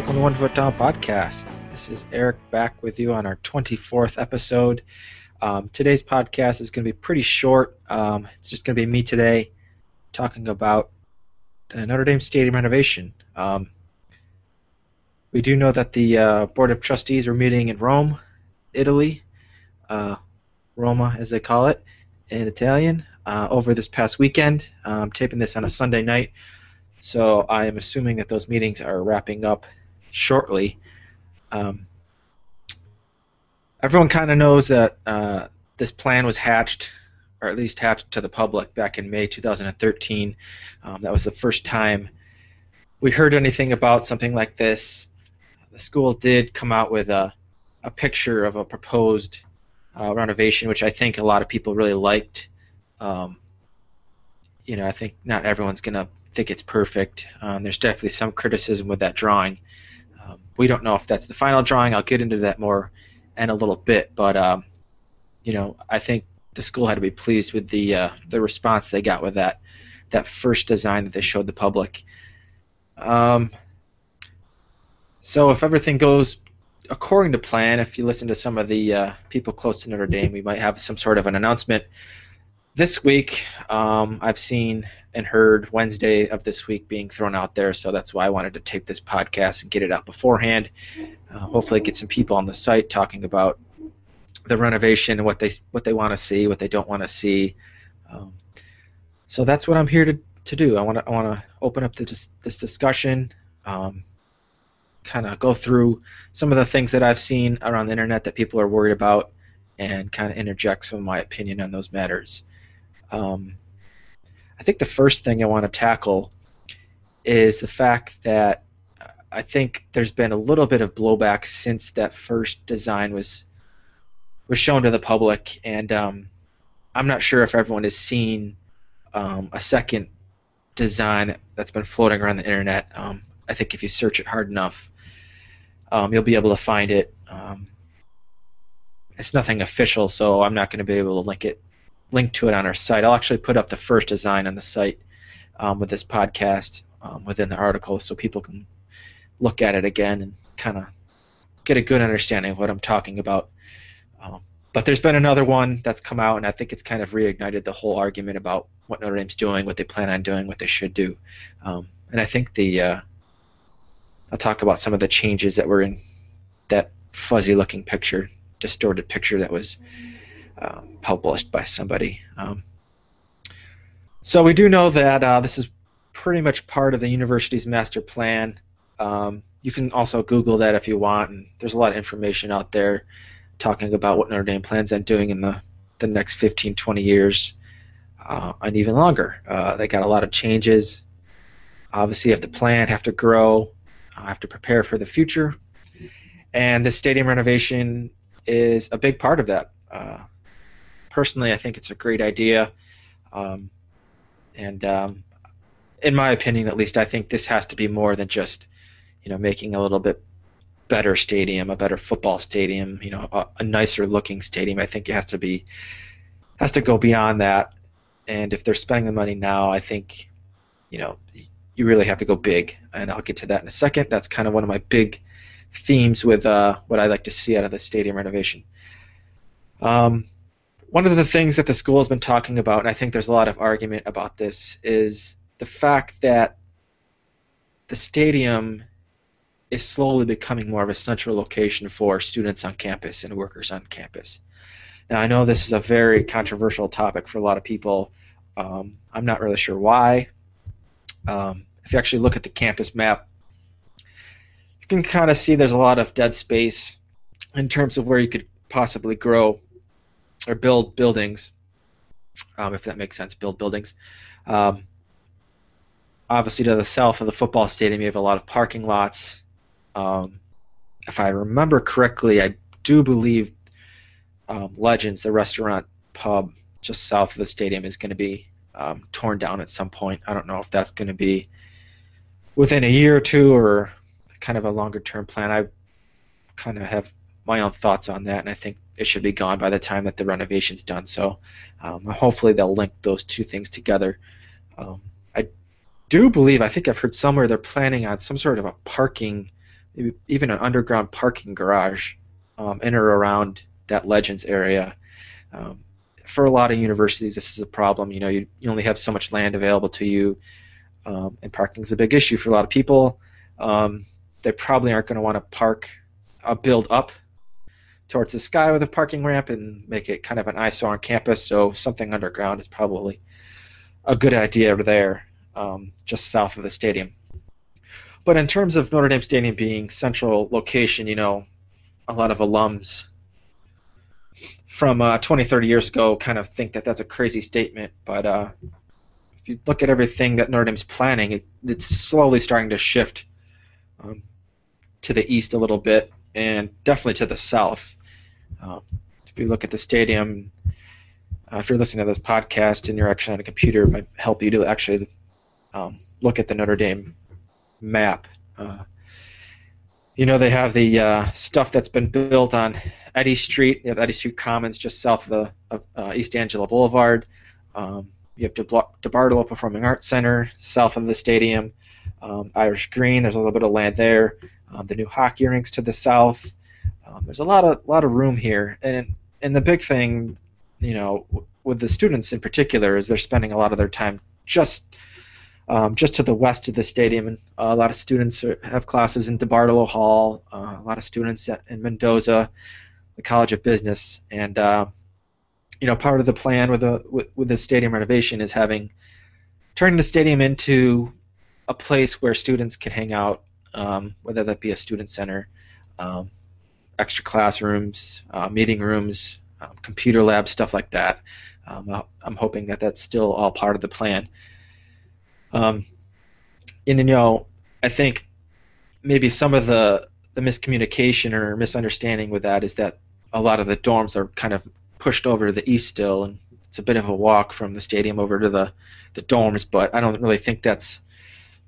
welcome to One Foot Down Podcast. This is Eric back with you on our 24th episode. Um, today's podcast is going to be pretty short. Um, it's just going to be me today talking about the Notre Dame Stadium renovation. Um, we do know that the uh, Board of Trustees are meeting in Rome, Italy, uh, Roma as they call it in Italian, uh, over this past weekend. I'm taping this on a Sunday night, so I am assuming that those meetings are wrapping up shortly. Um, everyone kind of knows that uh, this plan was hatched, or at least hatched to the public back in May 2013. Um, that was the first time we heard anything about something like this. The school did come out with a, a picture of a proposed uh, renovation, which I think a lot of people really liked. Um, you know, I think not everyone's going to think it's perfect. Um, there's definitely some criticism with that drawing. We don't know if that's the final drawing. I'll get into that more in a little bit, but um, you know, I think the school had to be pleased with the uh, the response they got with that that first design that they showed the public. Um, so if everything goes according to plan, if you listen to some of the uh, people close to Notre Dame, we might have some sort of an announcement this week. Um, I've seen and heard Wednesday of this week being thrown out there, so that's why I wanted to tape this podcast and get it out beforehand. Uh, hopefully, get some people on the site talking about the renovation and what they what they want to see, what they don't want to see. Um, so that's what I'm here to, to do. I want to I want to open up this this discussion. Um, kind of go through some of the things that I've seen around the internet that people are worried about and kind of interject some of my opinion on those matters. Um, I think the first thing I want to tackle is the fact that I think there's been a little bit of blowback since that first design was was shown to the public, and um, I'm not sure if everyone has seen um, a second design that's been floating around the internet. Um, I think if you search it hard enough, um, you'll be able to find it. Um, it's nothing official, so I'm not going to be able to link it, link to it on our site. I'll actually put up the first design on the site um, with this podcast um, within the article, so people can look at it again and kind of get a good understanding of what I'm talking about. Um, but there's been another one that's come out, and I think it's kind of reignited the whole argument about what Notre Dame's doing, what they plan on doing, what they should do. Um, and I think the uh, I'll talk about some of the changes that were in that fuzzy-looking picture, distorted picture that was um, published by somebody. Um, so we do know that uh, this is pretty much part of the university's master plan. Um, you can also Google that if you want, and there's a lot of information out there talking about what Notre Dame plans on doing in the, the next 15, 20 years, uh, and even longer. Uh, they got a lot of changes. Obviously, have to plan, have to grow, I have to prepare for the future, and the stadium renovation is a big part of that. Personally, I think it's a great idea, um, and um, in my opinion, at least, I think this has to be more than just, you know, making a little bit better stadium, a better football stadium, you know, a, a nicer looking stadium. I think it has to be has to go beyond that. And if they're spending the money now, I think, you know, you really have to go big, and I'll get to that in a second. That's kind of one of my big themes with uh, what I like to see out of the stadium renovation. Um, one of the things that the school has been talking about, and I think there's a lot of argument about this, is the fact that the stadium is slowly becoming more of a central location for students on campus and workers on campus. Now, I know this is a very controversial topic for a lot of people. Um, I'm not really sure why. Um, if you actually look at the campus map, you can kind of see there's a lot of dead space in terms of where you could possibly grow or build buildings, um, if that makes sense, build buildings. Um, obviously, to the south of the football stadium, you have a lot of parking lots. Um, if I remember correctly, I do believe um, Legends, the restaurant pub just south of the stadium, is going to be um, torn down at some point. I don't know if that's going to be within a year or two or kind of a longer term plan. I kind of have my own thoughts on that, and I think it should be gone by the time that the renovation's done. So um, hopefully they'll link those two things together. Um, I do believe, I think I've heard somewhere they're planning on some sort of a parking maybe even an underground parking garage um, in or around that Legends area. Um, for a lot of universities, this is a problem. You know, you, you only have so much land available to you, um, and parking is a big issue for a lot of people. Um, they probably aren't going to want to park, uh, build up towards the sky with a parking ramp and make it kind of an eyesore on campus. So something underground is probably a good idea there, um, just south of the stadium. But in terms of Notre Dame Stadium being central location, you know, a lot of alums from uh, 20, 30 years ago kind of think that that's a crazy statement. But uh, if you look at everything that Notre Dame's planning, it, it's slowly starting to shift um, to the east a little bit and definitely to the south. Uh, if you look at the stadium, uh, if you're listening to this podcast and you're actually on a computer, it might help you to actually um, look at the Notre Dame map. Uh, you know, they have the uh, stuff that's been built on Eddy Street. You have Eddy Street Commons just south of the of, uh, East Angela Boulevard. Um, you have DeBartolo Performing Arts Center south of the stadium. Um, Irish Green, there's a little bit of land there. Um, the new hockey rinks to the south. Um, there's a lot of lot of room here, and and the big thing, you know, with the students in particular, is they're spending a lot of their time just um, just to the west of the stadium. And a lot of students are, have classes in DeBartolo Hall. Uh, a lot of students at, in Mendoza, the College of Business, and uh, you know, part of the plan with the with, with the stadium renovation is having turning the stadium into a place where students can hang out, um, whether that be a student center, um, extra classrooms, uh, meeting rooms, um, computer labs, stuff like that. Um, I'm hoping that that's still all part of the plan. Um, and you know, I think maybe some of the the miscommunication or misunderstanding with that is that a lot of the dorms are kind of pushed over to the east still, and it's a bit of a walk from the stadium over to the the dorms. But I don't really think that's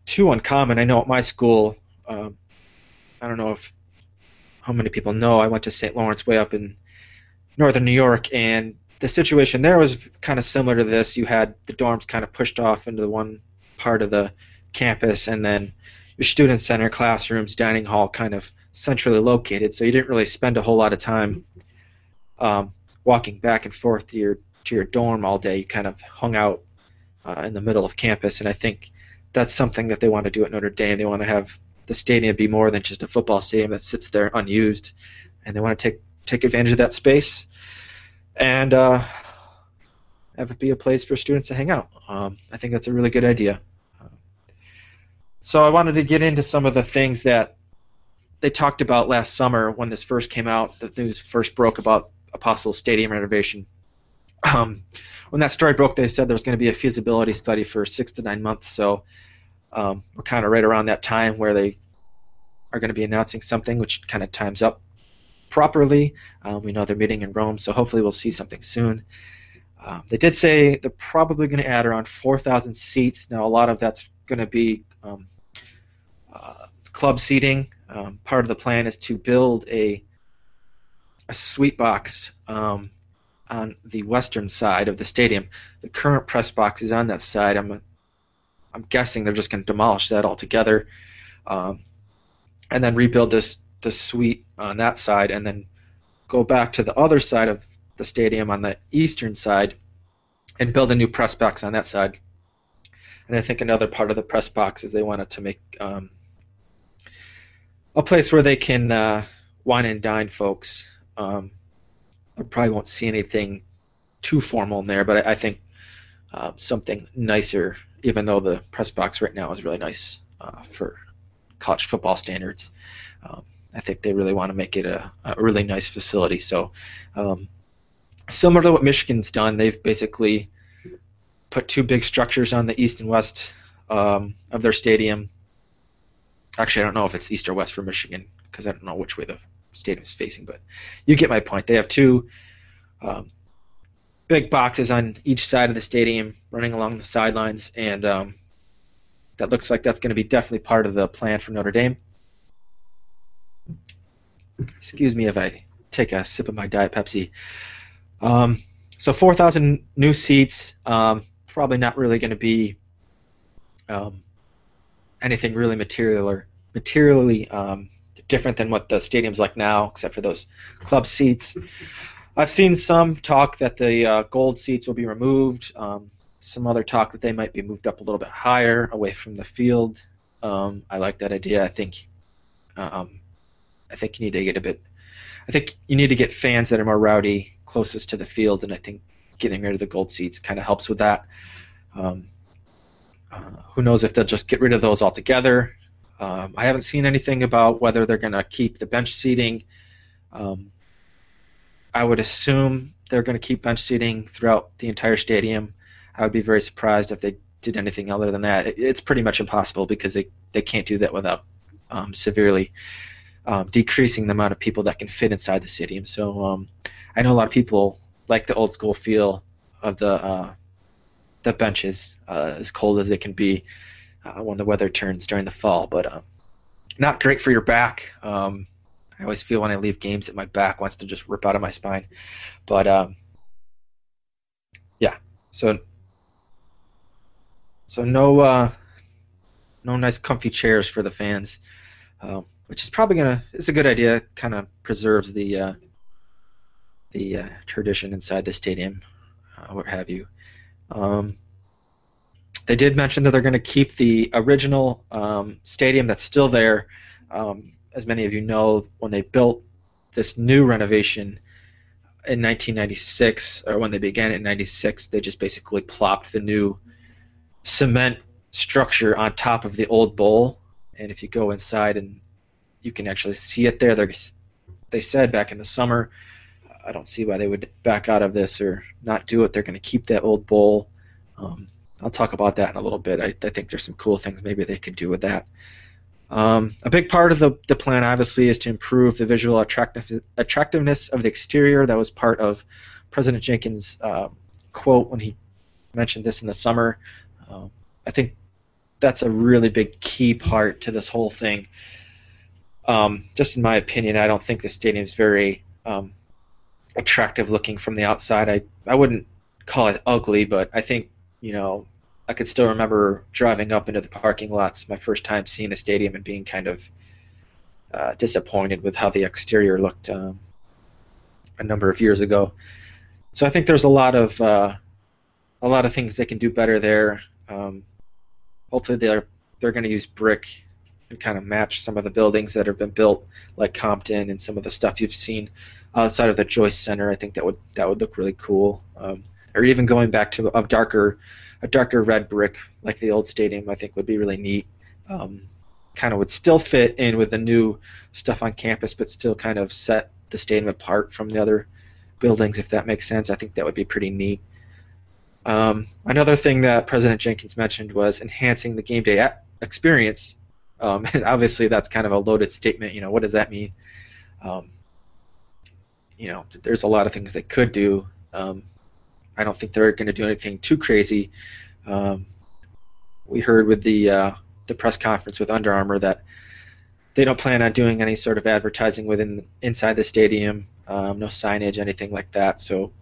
too uncommon. I know at my school, um, I don't know if how many people know. I went to St. Lawrence way up in northern New York, and the situation there was kind of similar to this. You had the dorms kind of pushed off into the one part of the campus, and then your student center, classrooms, dining hall kind of centrally located. So you didn't really spend a whole lot of time um, walking back and forth to your to your dorm all day. You kind of hung out uh, in the middle of campus, and I think that's something that they want to do at Notre Dame. They want to have the stadium be more than just a football stadium that sits there unused, and they want to take take advantage of that space and uh, have it be a place for students to hang out. Um, I think that's a really good idea. So I wanted to get into some of the things that they talked about last summer when this first came out. The news first broke about Apostle Stadium renovation. Um, when that story broke, they said there was going to be a feasibility study for six to nine months. So um, we're kind of right around that time where they are going to be announcing something, which kind of times up properly. Um, we know they're meeting in Rome, so hopefully we'll see something soon. Um, they did say they're probably going to add around 4,000 seats. Now, a lot of that's going to be um, uh, club seating. Um, part of the plan is to build a a suite box um, on the western side of the stadium. The current press box is on that side. I'm I'm guessing they're just going to demolish that altogether, um, and then rebuild this the suite on that side, and then go back to the other side of the stadium on the eastern side, and build a new press box on that side. And I think another part of the press box is they wanted to make um, a place where they can uh, wine and dine folks. Um, I probably won't see anything too formal in there, but I, I think uh, something nicer, even though the press box right now is really nice uh, for college football standards. Um, I think they really want to make it a, a really nice facility. So, um, similar to what Michigan's done, they've basically put two big structures on the east and west um, of their stadium Actually, I don't know if it's east or west for Michigan because I don't know which way the stadium is facing, but you get my point. They have two um, big boxes on each side of the stadium running along the sidelines, and um, that looks like that's going to be definitely part of the plan for Notre Dame. Excuse me if I take a sip of my Diet Pepsi. Um, so 4,000 new seats, um, probably not really going to be um, anything really material or materially um, different than what the stadium's like now, except for those club seats. I've seen some talk that the uh, gold seats will be removed. Um, some other talk that they might be moved up a little bit higher, away from the field. Um, I like that idea. I think, um, I think you need to get a bit. I think you need to get fans that are more rowdy closest to the field, and I think getting rid of the gold seats kind of helps with that. Um, uh, who knows if they'll just get rid of those altogether? Um, I haven't seen anything about whether they're going to keep the bench seating. Um, I would assume they're going to keep bench seating throughout the entire stadium. I would be very surprised if they did anything other than that. It, it's pretty much impossible because they, they can't do that without um, severely um, decreasing the amount of people that can fit inside the stadium. So um, I know a lot of people like the old school feel of the uh, the benches, uh, as cold as it can be uh, when the weather turns during the fall. But uh, not great for your back. Um, I always feel when I leave games that my back wants to just rip out of my spine. But um, yeah, so so no uh, no nice comfy chairs for the fans, uh, which is probably gonna it's a good idea. Kind of preserves the uh, the uh, tradition inside the stadium, uh, what have you. Um, they did mention that they're going to keep the original um, stadium that's still there. Um, as many of you know, when they built this new renovation in 1996, or when they began in 96, they just basically plopped the new cement structure on top of the old bowl. And if you go inside and you can actually see it there, they said back in the summer, I don't see why they would back out of this or not do it. They're going to keep that old bowl. Um, I'll talk about that in a little bit. I, I, think there's some cool things maybe they could do with that. Um, a big part of the, the plan, obviously, is to improve the visual attractive, attractiveness of the exterior. That was part of President Jenkins' uh, quote when he mentioned this in the summer. Uh, I think that's a really big key part to this whole thing. Um, just in my opinion, I don't think the stadium is very um, attractive looking from the outside. I, I wouldn't call it ugly, but I think, you know, I could still remember driving up into the parking lots my first time seeing the stadium and being kind of uh, disappointed with how the exterior looked um, a number of years ago. So I think there's a lot of uh, a lot of things they can do better there. Um, hopefully they're they're going to use brick and kind of match some of the buildings that have been built, like Compton and some of the stuff you've seen outside of the Joyce Center. I think that would that would look really cool. Um, or even going back to a darker a darker red brick like the old stadium, I think would be really neat. Um, kind of would still fit in with the new stuff on campus, but still kind of set the stadium apart from the other buildings, if that makes sense. I think that would be pretty neat. Um, another thing that President Jenkins mentioned was enhancing the game day experience. Um, and obviously, that's kind of a loaded statement. You know, what does that mean? Um, you know, there's a lot of things they could do. I don't think they're going to do anything too crazy. Um, we heard with the uh, the press conference with Under Armour that they don't plan on doing any sort of advertising within inside the stadium, um, no signage, anything like that. So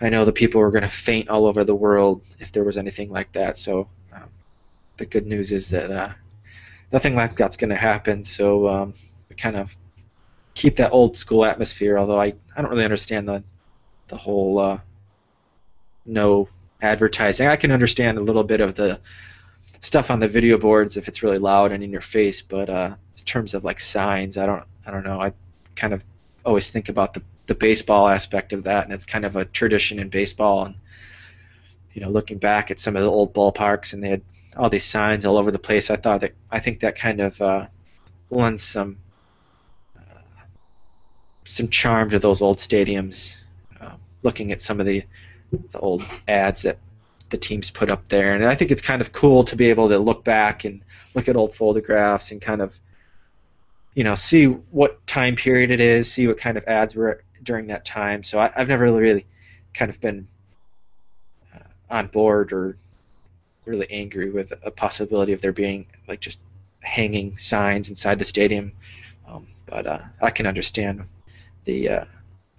I know the people were going to faint all over the world if there was anything like that. So um, the good news is that uh, nothing like that's going to happen. So um, we kind of keep that old school atmosphere. Although I, I don't really understand the the whole uh, no advertising. I can understand a little bit of the stuff on the video boards if it's really loud and in your face, but uh, in terms of like signs, I don't I don't know. I kind of always think about the the baseball aspect of that, and it's kind of a tradition in baseball. And you know, looking back at some of the old ballparks, and they had all these signs all over the place. I thought that I think that kind of uh, lends some some charm to those old stadiums. Uh, looking at some of the the old ads that the teams put up there, and I think it's kind of cool to be able to look back and look at old photographs and kind of you know see what time period it is, see what kind of ads were during that time. So I, have never really, really kind of been uh, on board or really angry with a possibility of there being like just hanging signs inside the stadium. Um, but uh, I can understand the uh,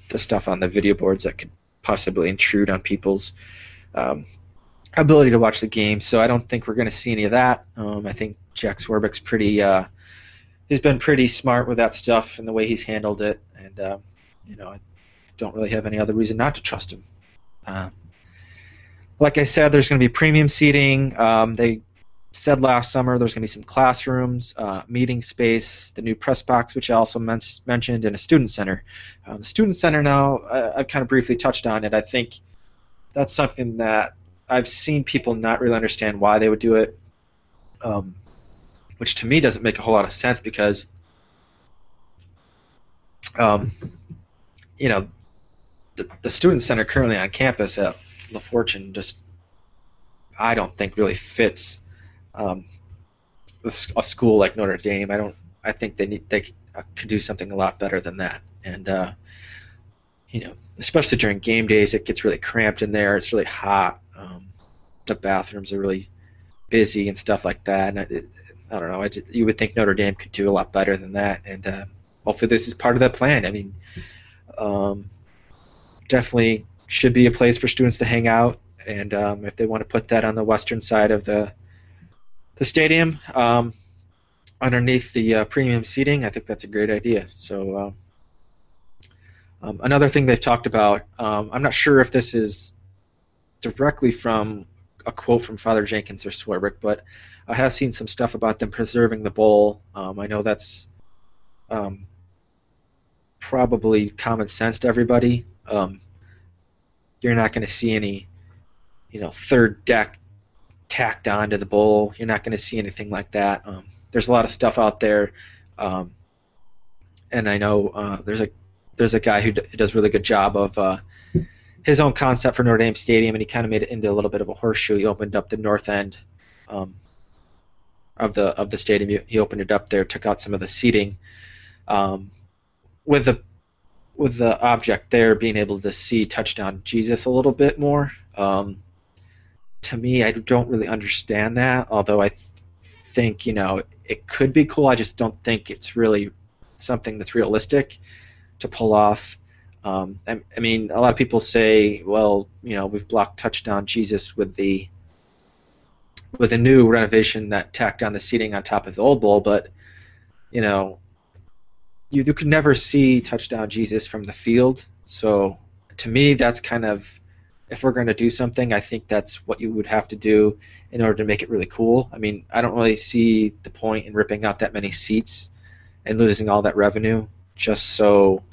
the stuff on the video boards that could possibly intrude on people's um, ability to watch the game. So I don't think we're going to see any of that. Um, I think Jack Swarbrick's pretty uh, he's been pretty smart with that stuff and the way he's handled it, and uh, you know I don't really have any other reason not to trust him. Uh, like I said, there's going to be premium seating. Um, they said last summer there's going to be some classrooms, uh, meeting space, the new press box, which I also men- mentioned, and a student center. Um, the student center now, I- I've kind of briefly touched on it. I think that's something that I've seen people not really understand why they would do it, um, which to me doesn't make a whole lot of sense because, um, you know, the, the student center currently on campus at LaFortune just I don't think really fits um, a school like Notre Dame. I don't. I think they need they could do something a lot better than that. And uh, you know, especially during game days, it gets really cramped in there. It's really hot. Um, the bathrooms are really busy and stuff like that. And it, I don't know. I you would think Notre Dame could do a lot better than that. And uh, hopefully, this is part of that plan. I mean, um, definitely should be a place for students to hang out. And um, if they want to put that on the western side of the the stadium, um, underneath the uh, premium seating, I think that's a great idea. So. Uh, um, another thing they've talked about, um, I'm not sure if this is directly from a quote from Father Jenkins or Swarbrick, but I have seen some stuff about them preserving the bowl. Um, I know that's um, probably common sense to everybody. Um, you're not going to see any, you know, third deck tacked onto the bowl. You're not going to see anything like that. Um, there's a lot of stuff out there, um, and I know uh, there's a there's a guy who d- does really good job of uh, his own concept for Notre Dame Stadium, and he kind of made it into a little bit of a horseshoe. He opened up the north end um, of the of the stadium. He, he, opened it up there, took out some of the seating, um, with the with the object there being able to see touchdown Jesus a little bit more. Um, to me, I don't really understand that. Although I th- think you know it could be cool. I just don't think it's really something that's realistic to pull off. Um, I, I, mean, a lot of people say, well, you know, we've blocked touchdown Jesus with the with a new renovation that tacked on the seating on top of the old bowl, but you know, you, you could never see touchdown Jesus from the field. So to me, that's kind of if we're going to do something, I think that's what you would have to do in order to make it really cool. I mean, I don't really see the point in ripping out that many seats and losing all that revenue just so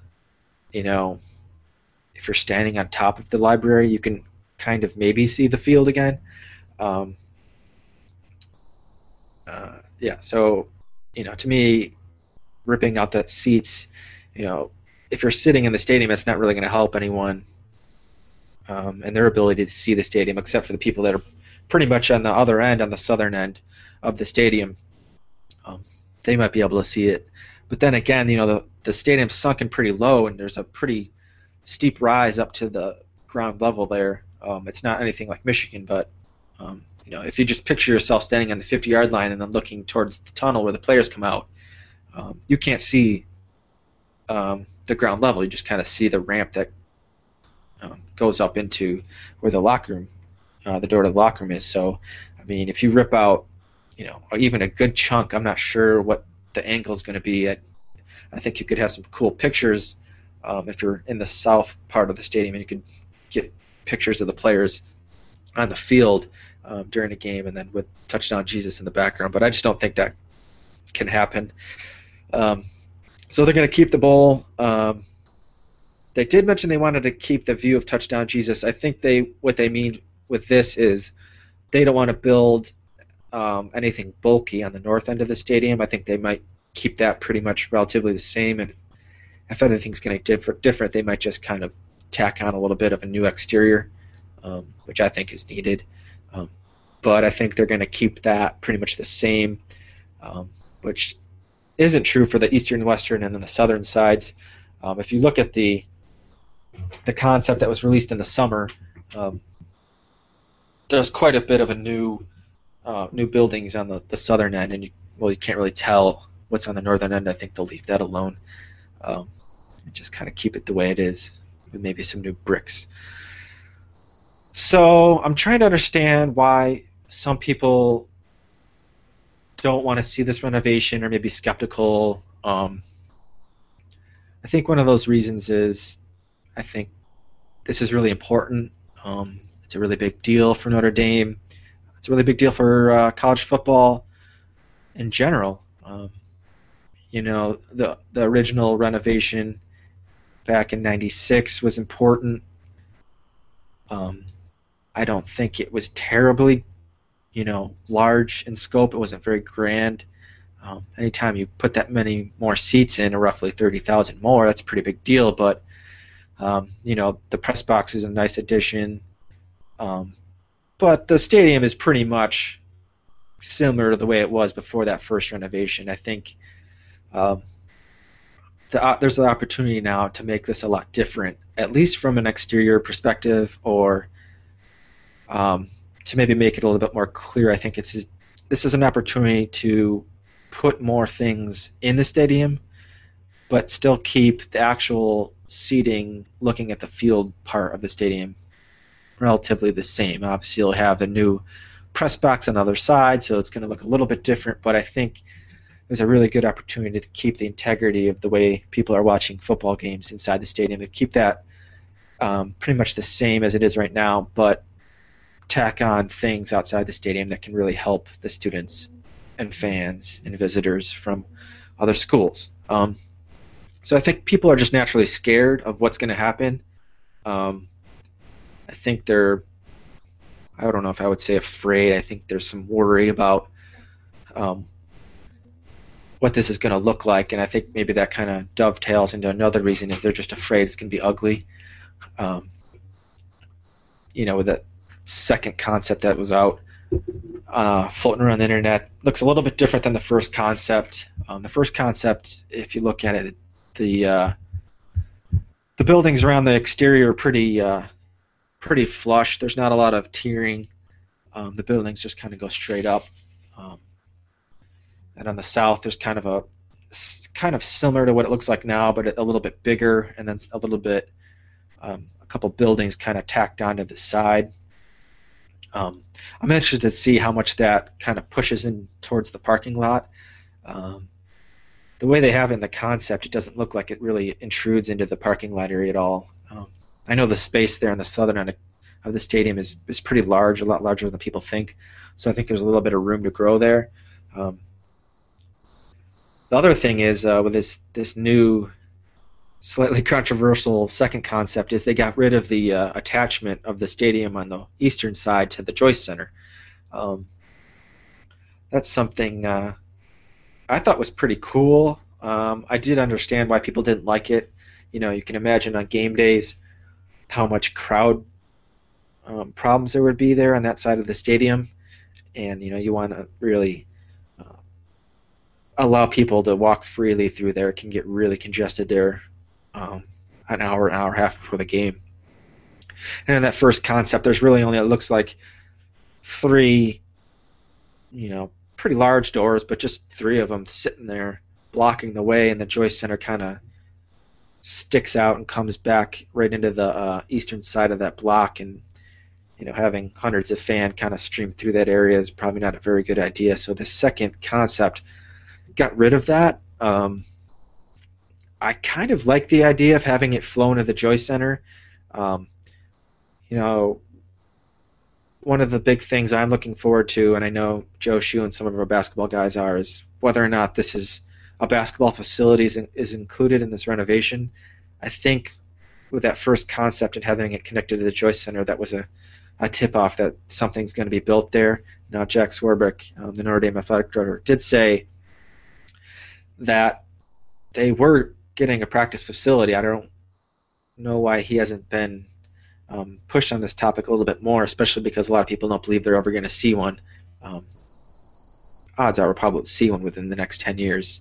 you know, if you're standing on top of the library, you can kind of maybe see the field again. Um, uh, yeah, so you know, to me, ripping out that seats, you know, if you're sitting in the stadium, it's not really going to help anyone um, and their ability to see the stadium, except for the people that are pretty much on the other end, on the southern end of the stadium. Um, they might be able to see it, but then again, you know, the the stadium's sunken pretty low, and there's a pretty steep rise up to the ground level there. Um, it's not anything like Michigan, but um, you know, if you just picture yourself standing on the 50-yard line and then looking towards the tunnel where the players come out, um, you can't see um, the ground level. You just kind of see the ramp that um, goes up into where the locker room, uh, the door to the locker room is. So, I mean, if you rip out, you know, even a good chunk, I'm not sure what the angle is going to be at I think you could have some cool pictures um, if you're in the south part of the stadium, and you could get pictures of the players on the field um, during a game, and then with touchdown Jesus in the background. But I just don't think that can happen. Um, so they're going to keep the bowl. Um, they did mention they wanted to keep the view of touchdown Jesus. I think they what they mean with this is they don't want to build um, anything bulky on the north end of the stadium. I think they might keep that pretty much relatively the same. And if anything's going to differ different, they might just kind of tack on a little bit of a new exterior, um, which I think is needed. Um, but I think they're going to keep that pretty much the same, um, which isn't true for the eastern, western, and then the southern sides. Um, if you look at the the concept that was released in the summer, um, there's quite a bit of a new uh, new buildings on the, the southern end, and you, well, you can't really tell what's on the northern end, I think they'll leave that alone um, and just kind of keep it the way it is with maybe some new bricks. So I'm trying to understand why some people don't want to see this renovation or maybe skeptical. Um, I think one of those reasons is I think this is really important. Um, it's a really big deal for Notre Dame. It's a really big deal for uh, college football in general. Um, you know, the the original renovation back in '96 was important. Um, I don't think it was terribly, you know, large in scope. It wasn't very grand. Um, anytime you put that many more seats in, or roughly 30,000 more, that's a pretty big deal. But um, you know, the press box is a nice addition. Um, but the stadium is pretty much similar to the way it was before that first renovation. I think um, the, uh, there's an opportunity now to make this a lot different, at least from an exterior perspective, or um, to maybe make it a little bit more clear. I think it's this is an opportunity to put more things in the stadium, but still keep the actual seating, looking at the field part of the stadium, relatively the same. Obviously, you'll have the new press box on the other side, so it's going to look a little bit different. But I think there's a really good opportunity to keep the integrity of the way people are watching football games inside the stadium and keep that um, pretty much the same as it is right now, but tack on things outside the stadium that can really help the students and fans and visitors from other schools. Um, so I think people are just naturally scared of what's going to happen. Um, I think they're, I don't know if I would say afraid. I think there's some worry about um, what this is going to look like, and I think maybe that kind of dovetails into another reason is they're just afraid it's going to be ugly. Um, you know, with that second concept that was out uh, floating around the internet, looks a little bit different than the first concept. Um, the first concept, if you look at it, the uh, the buildings around the exterior are pretty uh, pretty flush. There's not a lot of tiering. Um, the buildings just kind of go straight up. Um, and on the south there's kind of a kind of similar to what it looks like now, but a little bit bigger, and then a little bit um, a couple buildings kind of tacked onto the side. Um, I'm interested to see how much that kind of pushes in towards the parking lot. Um, the way they have in the concept, it doesn't look like it really intrudes into the parking lot area at all. Um, I know the space there on the southern end of the stadium is, is pretty large, a lot larger than people think. So I think there's a little bit of room to grow there. Um, the other thing is uh, with this this new slightly controversial second concept is they got rid of the uh, attachment of the stadium on the eastern side to the Joyce Center. Um, that's something uh, I thought was pretty cool. Um, I did understand why people didn't like it. You know, you can imagine on game days how much crowd um, problems there would be there on that side of the stadium, and you know you want to really allow people to walk freely through there. It can get really congested there um, an hour, an hour and a half before the game. And in that first concept, there's really only, it looks like, three, you know, pretty large doors, but just three of them sitting there blocking the way, and the Joyce Center kind of sticks out and comes back right into the uh, eastern side of that block. And, you know, having hundreds of fans kind of stream through that area is probably not a very good idea. So the second concept got rid of that. Um, I kind of like the idea of having it flown to the Joyce Center. Um, you know, one of the big things I'm looking forward to, and I know Joe Shu and some of our basketball guys are, is whether or not this is a basketball facility is, is included in this renovation. I think with that first concept and having it connected to the Joyce Center, that was a, a tip off that something's going to be built there. Now, Jack Swarbrick, um, the Notre Dame athletic director, did say that they were getting a practice facility. I don't know why he hasn't been um, pushed on this topic a little bit more, especially because a lot of people don't believe they're ever going to see one. Um, odds are we'll probably see one within the next 10 years.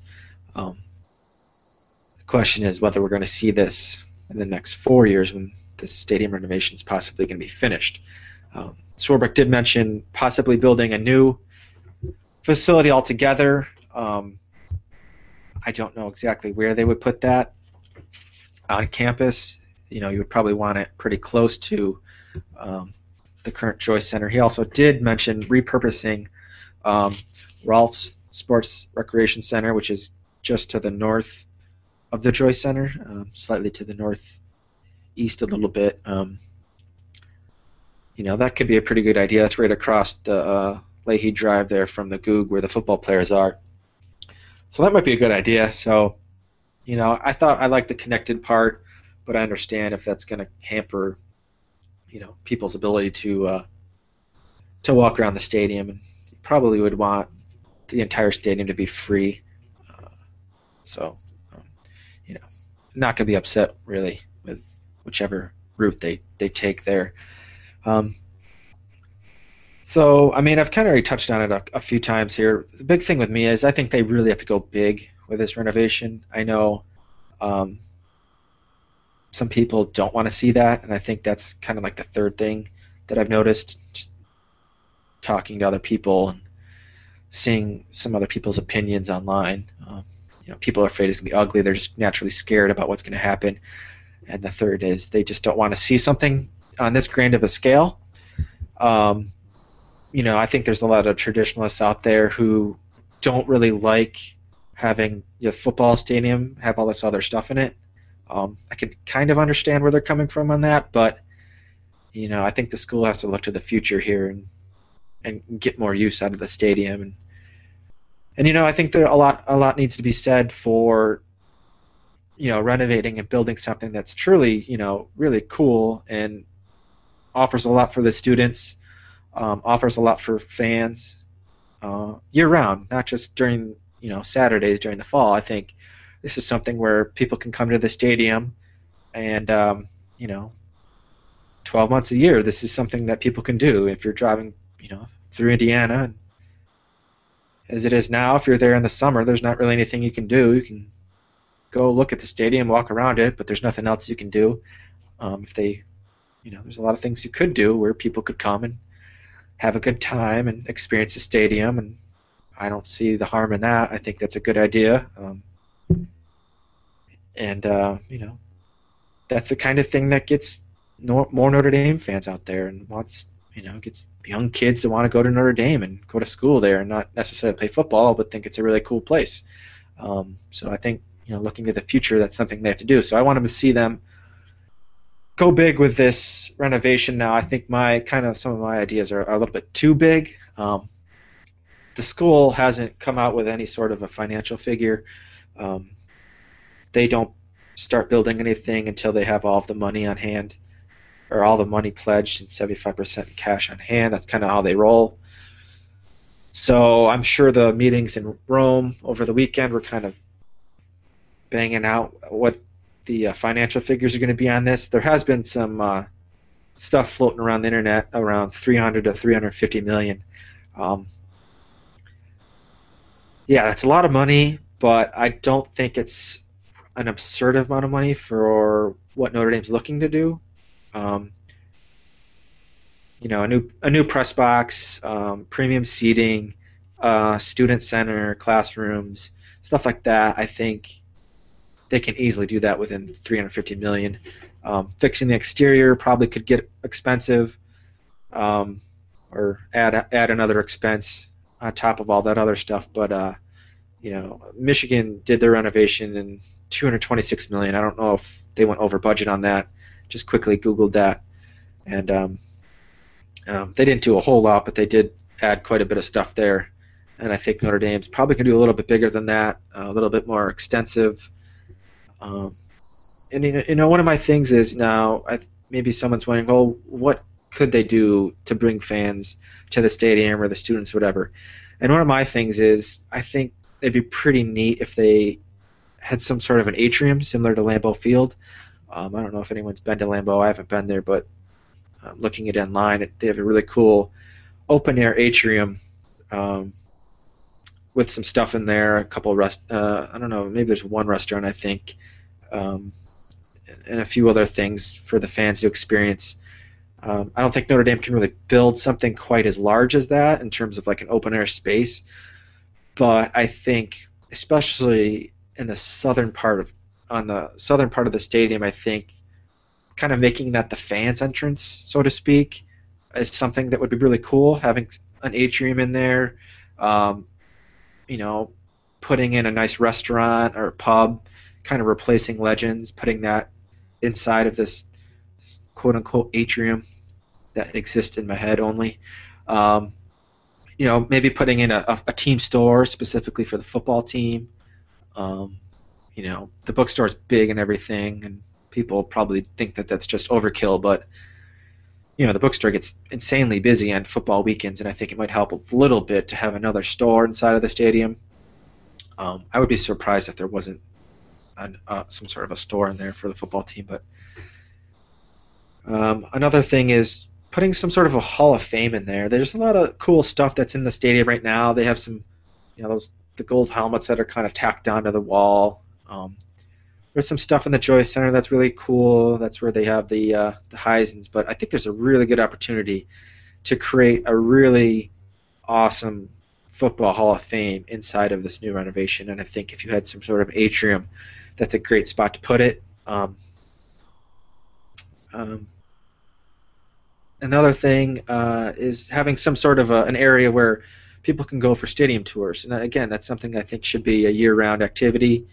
Um, the question is whether we're going to see this in the next four years when the stadium renovation is possibly going to be finished. Um, Swarbrick did mention possibly building a new facility altogether. Um, I don't know exactly where they would put that on campus. You know, you would probably want it pretty close to um, the current Joyce Center. He also did mention repurposing um, Rolfs Sports Recreation Center, which is just to the north of the Joyce Center, um, slightly to the northeast a little bit. Um, you know, that could be a pretty good idea. That's right across the uh, Leahy Drive there from the Gug where the football players are. So that might be a good idea. So, you know, I thought I liked the connected part, but I understand if that's going to hamper, you know, people's ability to uh, to walk around the stadium, and you probably would want the entire stadium to be free. Uh, so, um, you know, not going to be upset really with whichever route they, they take there. Um, so, I mean, I've kind of already touched on it a, a, few times here. The big thing with me is I think they really have to go big with this renovation. I know um, some people don't want to see that, and I think that's kind of like the third thing that I've noticed. Just talking to other people and seeing some other people's opinions online. Um, you know, people are afraid it's going to be ugly. They're just naturally scared about what's going to happen. And the third is they just don't want to see something on this grand of a scale. Um, you know, I think there's a lot of traditionalists out there who don't really like having your football stadium have all this other stuff in it. Um, I can kind of understand where they're coming from on that, but you know, I think the school has to look to the future here and and get more use out of the stadium. And and you know, I think there a lot a lot needs to be said for you know renovating and building something that's truly you know really cool and offers a lot for the students, um, offers a lot for fans uh, year round, not just during you know Saturdays during the fall. I think this is something where people can come to the stadium and um, you know 12 months a year this is something that people can do if you're driving you know through Indiana. As it is now, if you're there in the summer, there's not really anything you can do. You can go look at the stadium, walk around it, but there's nothing else you can do. Um, if they, you know, there's a lot of things you could do where people could come and have a good time and experience the stadium, and I don't see the harm in that. I think that's a good idea. Um, and uh, you know, that's the kind of thing that gets more Notre Dame fans out there and wants you know, gets young kids to want to go to Notre Dame and go to school there and not necessarily play football, but think it's a really cool place. Um, so I think, you know, looking to the future, that's something they have to do. So I want them to see them go big with this renovation now. I think my kind of some of my ideas are, are a little bit too big. Um, the school hasn't come out with any sort of a financial figure. Um, they don't start building anything until they have all of the money on hand or all the money pledged and 75% cash on hand. That's kind of how they roll. So I'm sure the meetings in Rome over the weekend were kind of banging out what the uh, financial figures are going to be on this. There has been some uh, stuff floating around the internet around 300 to 350 million. Um, yeah, that's a lot of money, but I don't think it's an absurd amount of money for what Notre Dame's looking to do. Um, you know, a new a new press box, um, premium seating, uh, student center, classrooms, stuff like that. I think they can easily do that within 350 million. Um, fixing the exterior probably could get expensive, um, or add add another expense on top of all that other stuff. But uh, you know, Michigan did their renovation in 226 million. I don't know if they went over budget on that just quickly Googled that, and um, um, they didn't do a whole lot, but they did add quite a bit of stuff there. And I think Notre Dame's probably going to do a little bit bigger than that, a little bit more extensive. Um, and you know, one of my things is now I, maybe someone's wondering, well, what could they do to bring fans to the stadium or the students, whatever? And one of my things is I think it'd be pretty neat if they had some sort of an atrium similar to Lambeau Field, um, I don't know if anyone's been to Lambeau. I haven't been there, but uh, looking at online, it, they have a really cool open air atrium um, with some stuff in there. A couple rest. Uh, I don't know. Maybe there's one restaurant I think, um, and a few other things for the fans to experience. Um, I don't think Notre Dame can really build something quite as large as that in terms of like an open air space, but I think especially in the southern part of on the southern part of the stadium, I think, kind of making that the fans' entrance, so to speak, is something that would be really cool. Having an atrium in there, um, you know, putting in a nice restaurant or pub, kind of replacing Legends, putting that inside of this quote unquote atrium that exists in my head only. Um, you know, maybe putting in a, a, team store specifically for the football team. Um, you know, the bookstore is big and everything, and people probably think that that's just overkill, but you know, the bookstore gets insanely busy on football weekends, and I think it might help a little bit to have another store inside of the stadium. Um, I would be surprised if there wasn't an, uh, some sort of a store in there for the football team, but um, another thing is putting some sort of a Hall of Fame in there. There's a lot of cool stuff that's in the stadium right now. They have some, you know, those the gold helmets that are kind of tacked onto the wall. Um, there's some stuff in the Joyce Center that's really cool. That's where they have the uh, the Heismans. But I think there's a really good opportunity to create a really awesome football Hall of Fame inside of this new renovation. And I think if you had some sort of atrium, that's a great spot to put it. Um, um, another thing uh, is having some sort of a, an area where people can go for stadium tours. And again, that's something I think should be a year-round activity.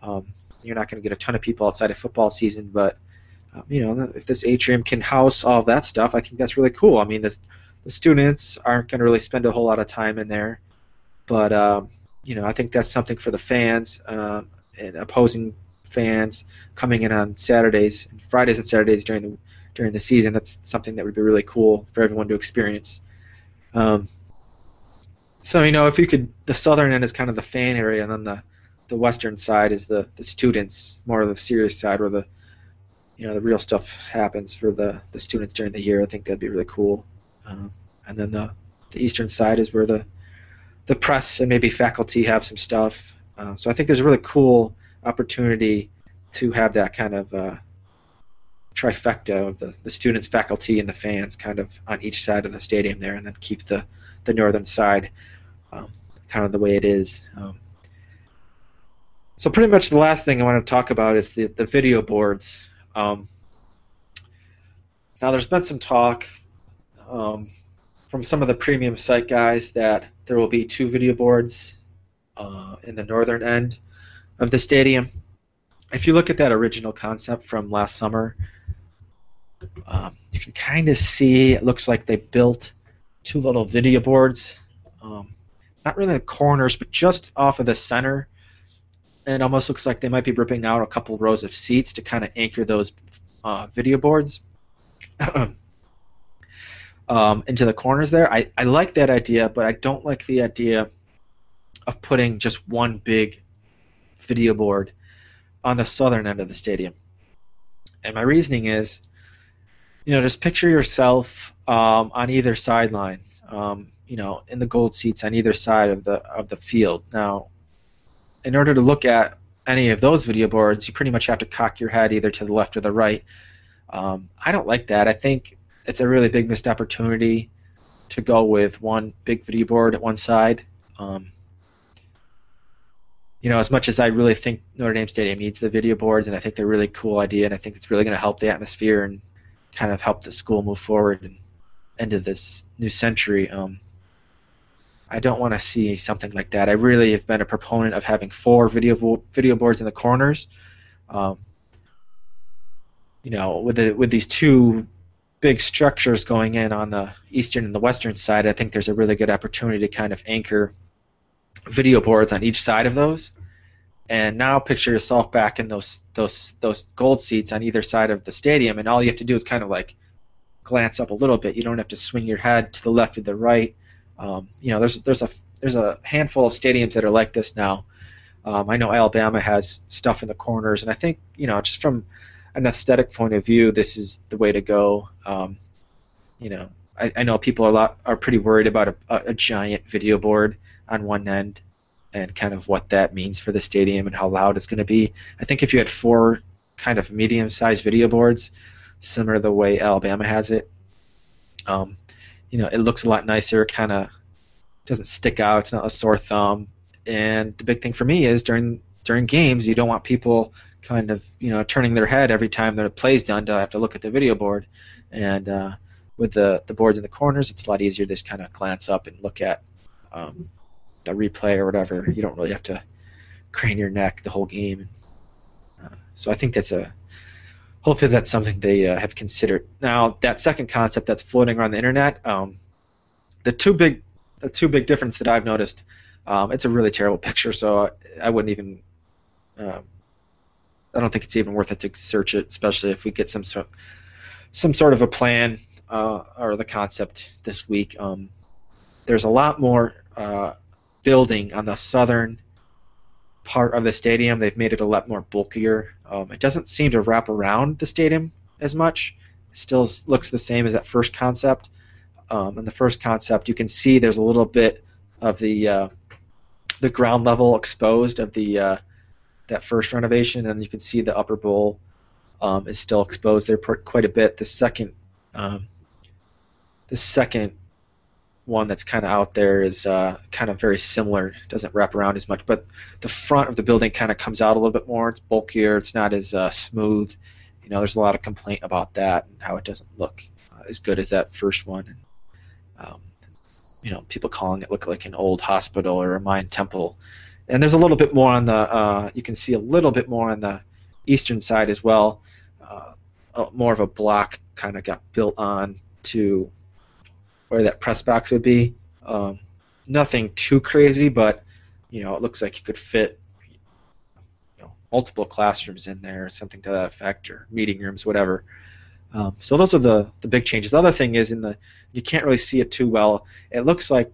Um, you're not going to get a ton of people outside of football season, but um, you know, if this atrium can house all that stuff, I think that's really cool. I mean, the, the students aren't going to really spend a whole lot of time in there, but um, you know, I think that's something for the fans um, and opposing fans coming in on Saturdays and Fridays and Saturdays during the during the season. That's something that would be really cool for everyone to experience. Um, so you know, if you could, the southern end is kind of the fan area, and then the the western side is the the students, more of the serious side where the you know the real stuff happens for the the students during the year. I think that'd be really cool. Um, and then the the eastern side is where the the press and maybe faculty have some stuff. Uh, so I think there's a really cool opportunity to have that kind of uh, trifecta of the, the students, faculty, and the fans kind of on each side of the stadium there, and then keep the, the northern side um, kind of the way it is. Um, so pretty much the last thing I want to talk about is the, the video boards. Um, now there's been some talk um, from some of the premium site guys that there will be two video boards uh, in the northern end of the stadium. If you look at that original concept from last summer, um, you can kind of see it looks like they built two little video boards, um, not really the corners, but just off of the center. And it almost looks like they might be ripping out a couple rows of seats to kind of anchor those uh, video boards um, into the corners there. I, I like that idea, but I don't like the idea of putting just one big video board on the southern end of the stadium. And my reasoning is, you know, just picture yourself um, on either sideline, um, you know, in the gold seats on either side of the of the field. Now, in order to look at any of those video boards, you pretty much have to cock your head either to the left or the right. Um, I don't like that. I think it's a really big missed opportunity to go with one big video board at one side. Um, you know, as much as I really think Notre Dame Stadium needs the video boards, and I think they're a really cool idea, and I think it's really going to help the atmosphere and kind of help the school move forward and into this new century. Um, I don't want to see something like that. I really have been a proponent of having four video vo- video boards in the corners. Um, you know, with the, with these two big structures going in on the eastern and the western side, I think there's a really good opportunity to kind of anchor video boards on each side of those. And now picture yourself back in those those those gold seats on either side of the stadium, and all you have to do is kind of like glance up a little bit. You don't have to swing your head to the left or the right. Um, you know, there's there's a there's a handful of stadiums that are like this now. Um, I know Alabama has stuff in the corners, and I think you know just from an aesthetic point of view, this is the way to go. Um, you know, I, I, know people are lot are pretty worried about a, a giant video board on one end and kind of what that means for the stadium and how loud it's going to be. I think if you had four kind of medium-sized video boards, similar to the way Alabama has it, um, you know, it looks a lot nicer. Kind of doesn't stick out. It's not a sore thumb. And the big thing for me is during during games, you don't want people kind of you know turning their head every time the play's done to have to look at the video board. And uh, with the the boards in the corners, it's a lot easier to just kind of glance up and look at um, the replay or whatever. You don't really have to crane your neck the whole game. Uh, so I think that's a hopefully that's something they uh, have considered. Now that second concept that's floating around the internet, um, the two big the two big difference that I've noticed, um, it's a really terrible picture, so I, I wouldn't even. Uh, I don't think it's even worth it to search it, especially if we get some sort some sort of a plan uh, or the concept this week. Um, there's a lot more uh, building on the southern part of the stadium. They've made it a lot more bulkier. Um, it doesn't seem to wrap around the stadium as much. It still looks the same as that first concept. Um, in the first concept, you can see there's a little bit of the uh, the ground level exposed of the uh, that first renovation, and you can see the upper bowl um, is still exposed there quite a bit. The second um, the second one that's kind of out there is uh, kind of very similar. Doesn't wrap around as much, but the front of the building kind of comes out a little bit more. It's bulkier. It's not as uh, smooth. You know, there's a lot of complaint about that and how it doesn't look uh, as good as that first one. And, um, you know, people calling it look like an old hospital or a Mayan temple. And there's a little bit more on the. Uh, you can see a little bit more on the eastern side as well. Uh, more of a block kind of got built on to where that press box would be. Um, nothing too crazy, but you know, it looks like you could fit you know, multiple classrooms in there, or something to that effect, or meeting rooms, whatever. Um, so those are the the big changes. The other thing is in the you can't really see it too well. It looks like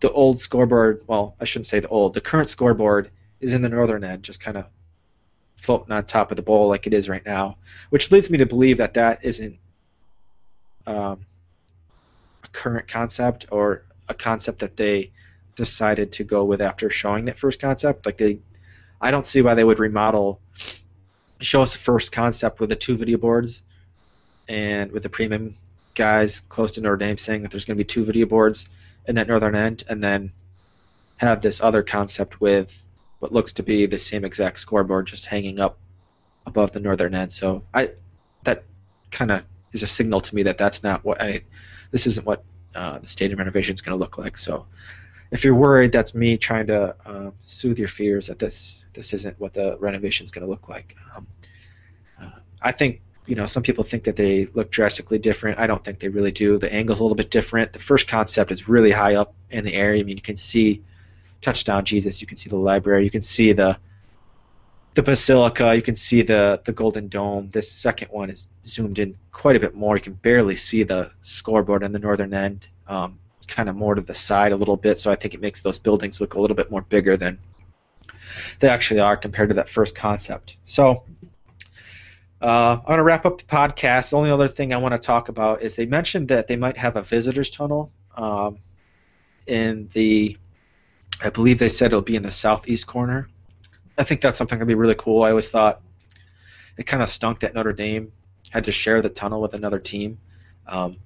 the old scoreboard. Well, I shouldn't say the old. The current scoreboard is in the northern end, just kind of floating on top of the bowl like it is right now, which leads me to believe that that isn't um, current concept or a concept that they decided to go with after showing that first concept. Like they, I don't see why they would remodel, show us the first concept with the two video boards, and with the premium guys close to Notre Dame saying that there's going to be two video boards in that northern end, and then have this other concept with what looks to be the same exact scoreboard just hanging up above the northern end. So I, that kind of is a signal to me that that's not what I this isn't what uh, the stadium renovation is going to look like. So if you're worried, that's me trying to uh, soothe your fears that this this isn't what the renovation is going to look like. Um, uh, I think you know some people think that they look drastically different. I don't think they really do. The angle's a little bit different. The first concept is really high up in the air. I mean, you can see touchdown Jesus. You can see the library. You can see the the basilica. You can see the the golden dome. This second one is zoomed in quite a bit more. You can barely see the scoreboard on the northern end. Um, it's kind of more to the side a little bit, so I think it makes those buildings look a little bit more bigger than they actually are compared to that first concept. So. Uh, I'm going to wrap up the podcast. The only other thing I want to talk about is they mentioned that they might have a visitors tunnel um, in the, I believe they said it'll be in the southeast corner I think that's something that'd be really cool. I always thought it kind of stunk that Notre Dame had to share the tunnel with another team. Um,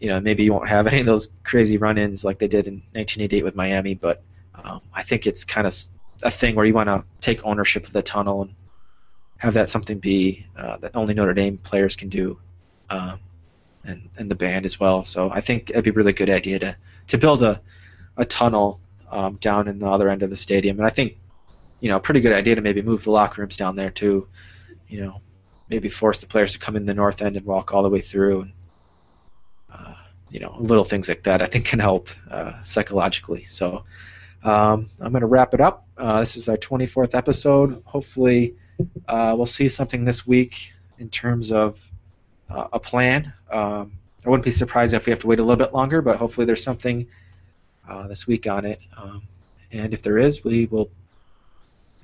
you know, maybe you won't have any of those crazy run-ins like they did in 1988 with Miami, but um, I think it's kind of a thing where you want to take ownership of the tunnel and have that something be uh, that only Notre Dame players can do, um, and and the band as well. So I think it'd be a really good idea to to build a a tunnel um, down in the other end of the stadium, and I think you know, pretty good idea to maybe move the locker rooms down there too. You know, maybe force the players to come in the north end and walk all the way through, and uh, you know, little things like that I think can help uh, psychologically. So um, I'm going to wrap it up. Uh, this is our 24th episode. Hopefully, uh, we'll see something this week in terms of uh, a plan. Um, I wouldn't be surprised if we have to wait a little bit longer, but hopefully there's something uh, this week on it. Um, and if there is, we will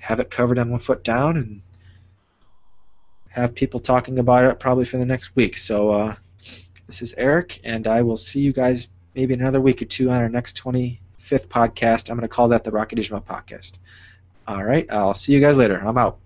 have it covered on one foot down and have people talking about it probably for the next week. So uh, this is Eric, and I will see you guys maybe in another week or two on our next 25th podcast. I'm going to call that the Rocket Ismail podcast. All right, I'll see you guys later. I'm out.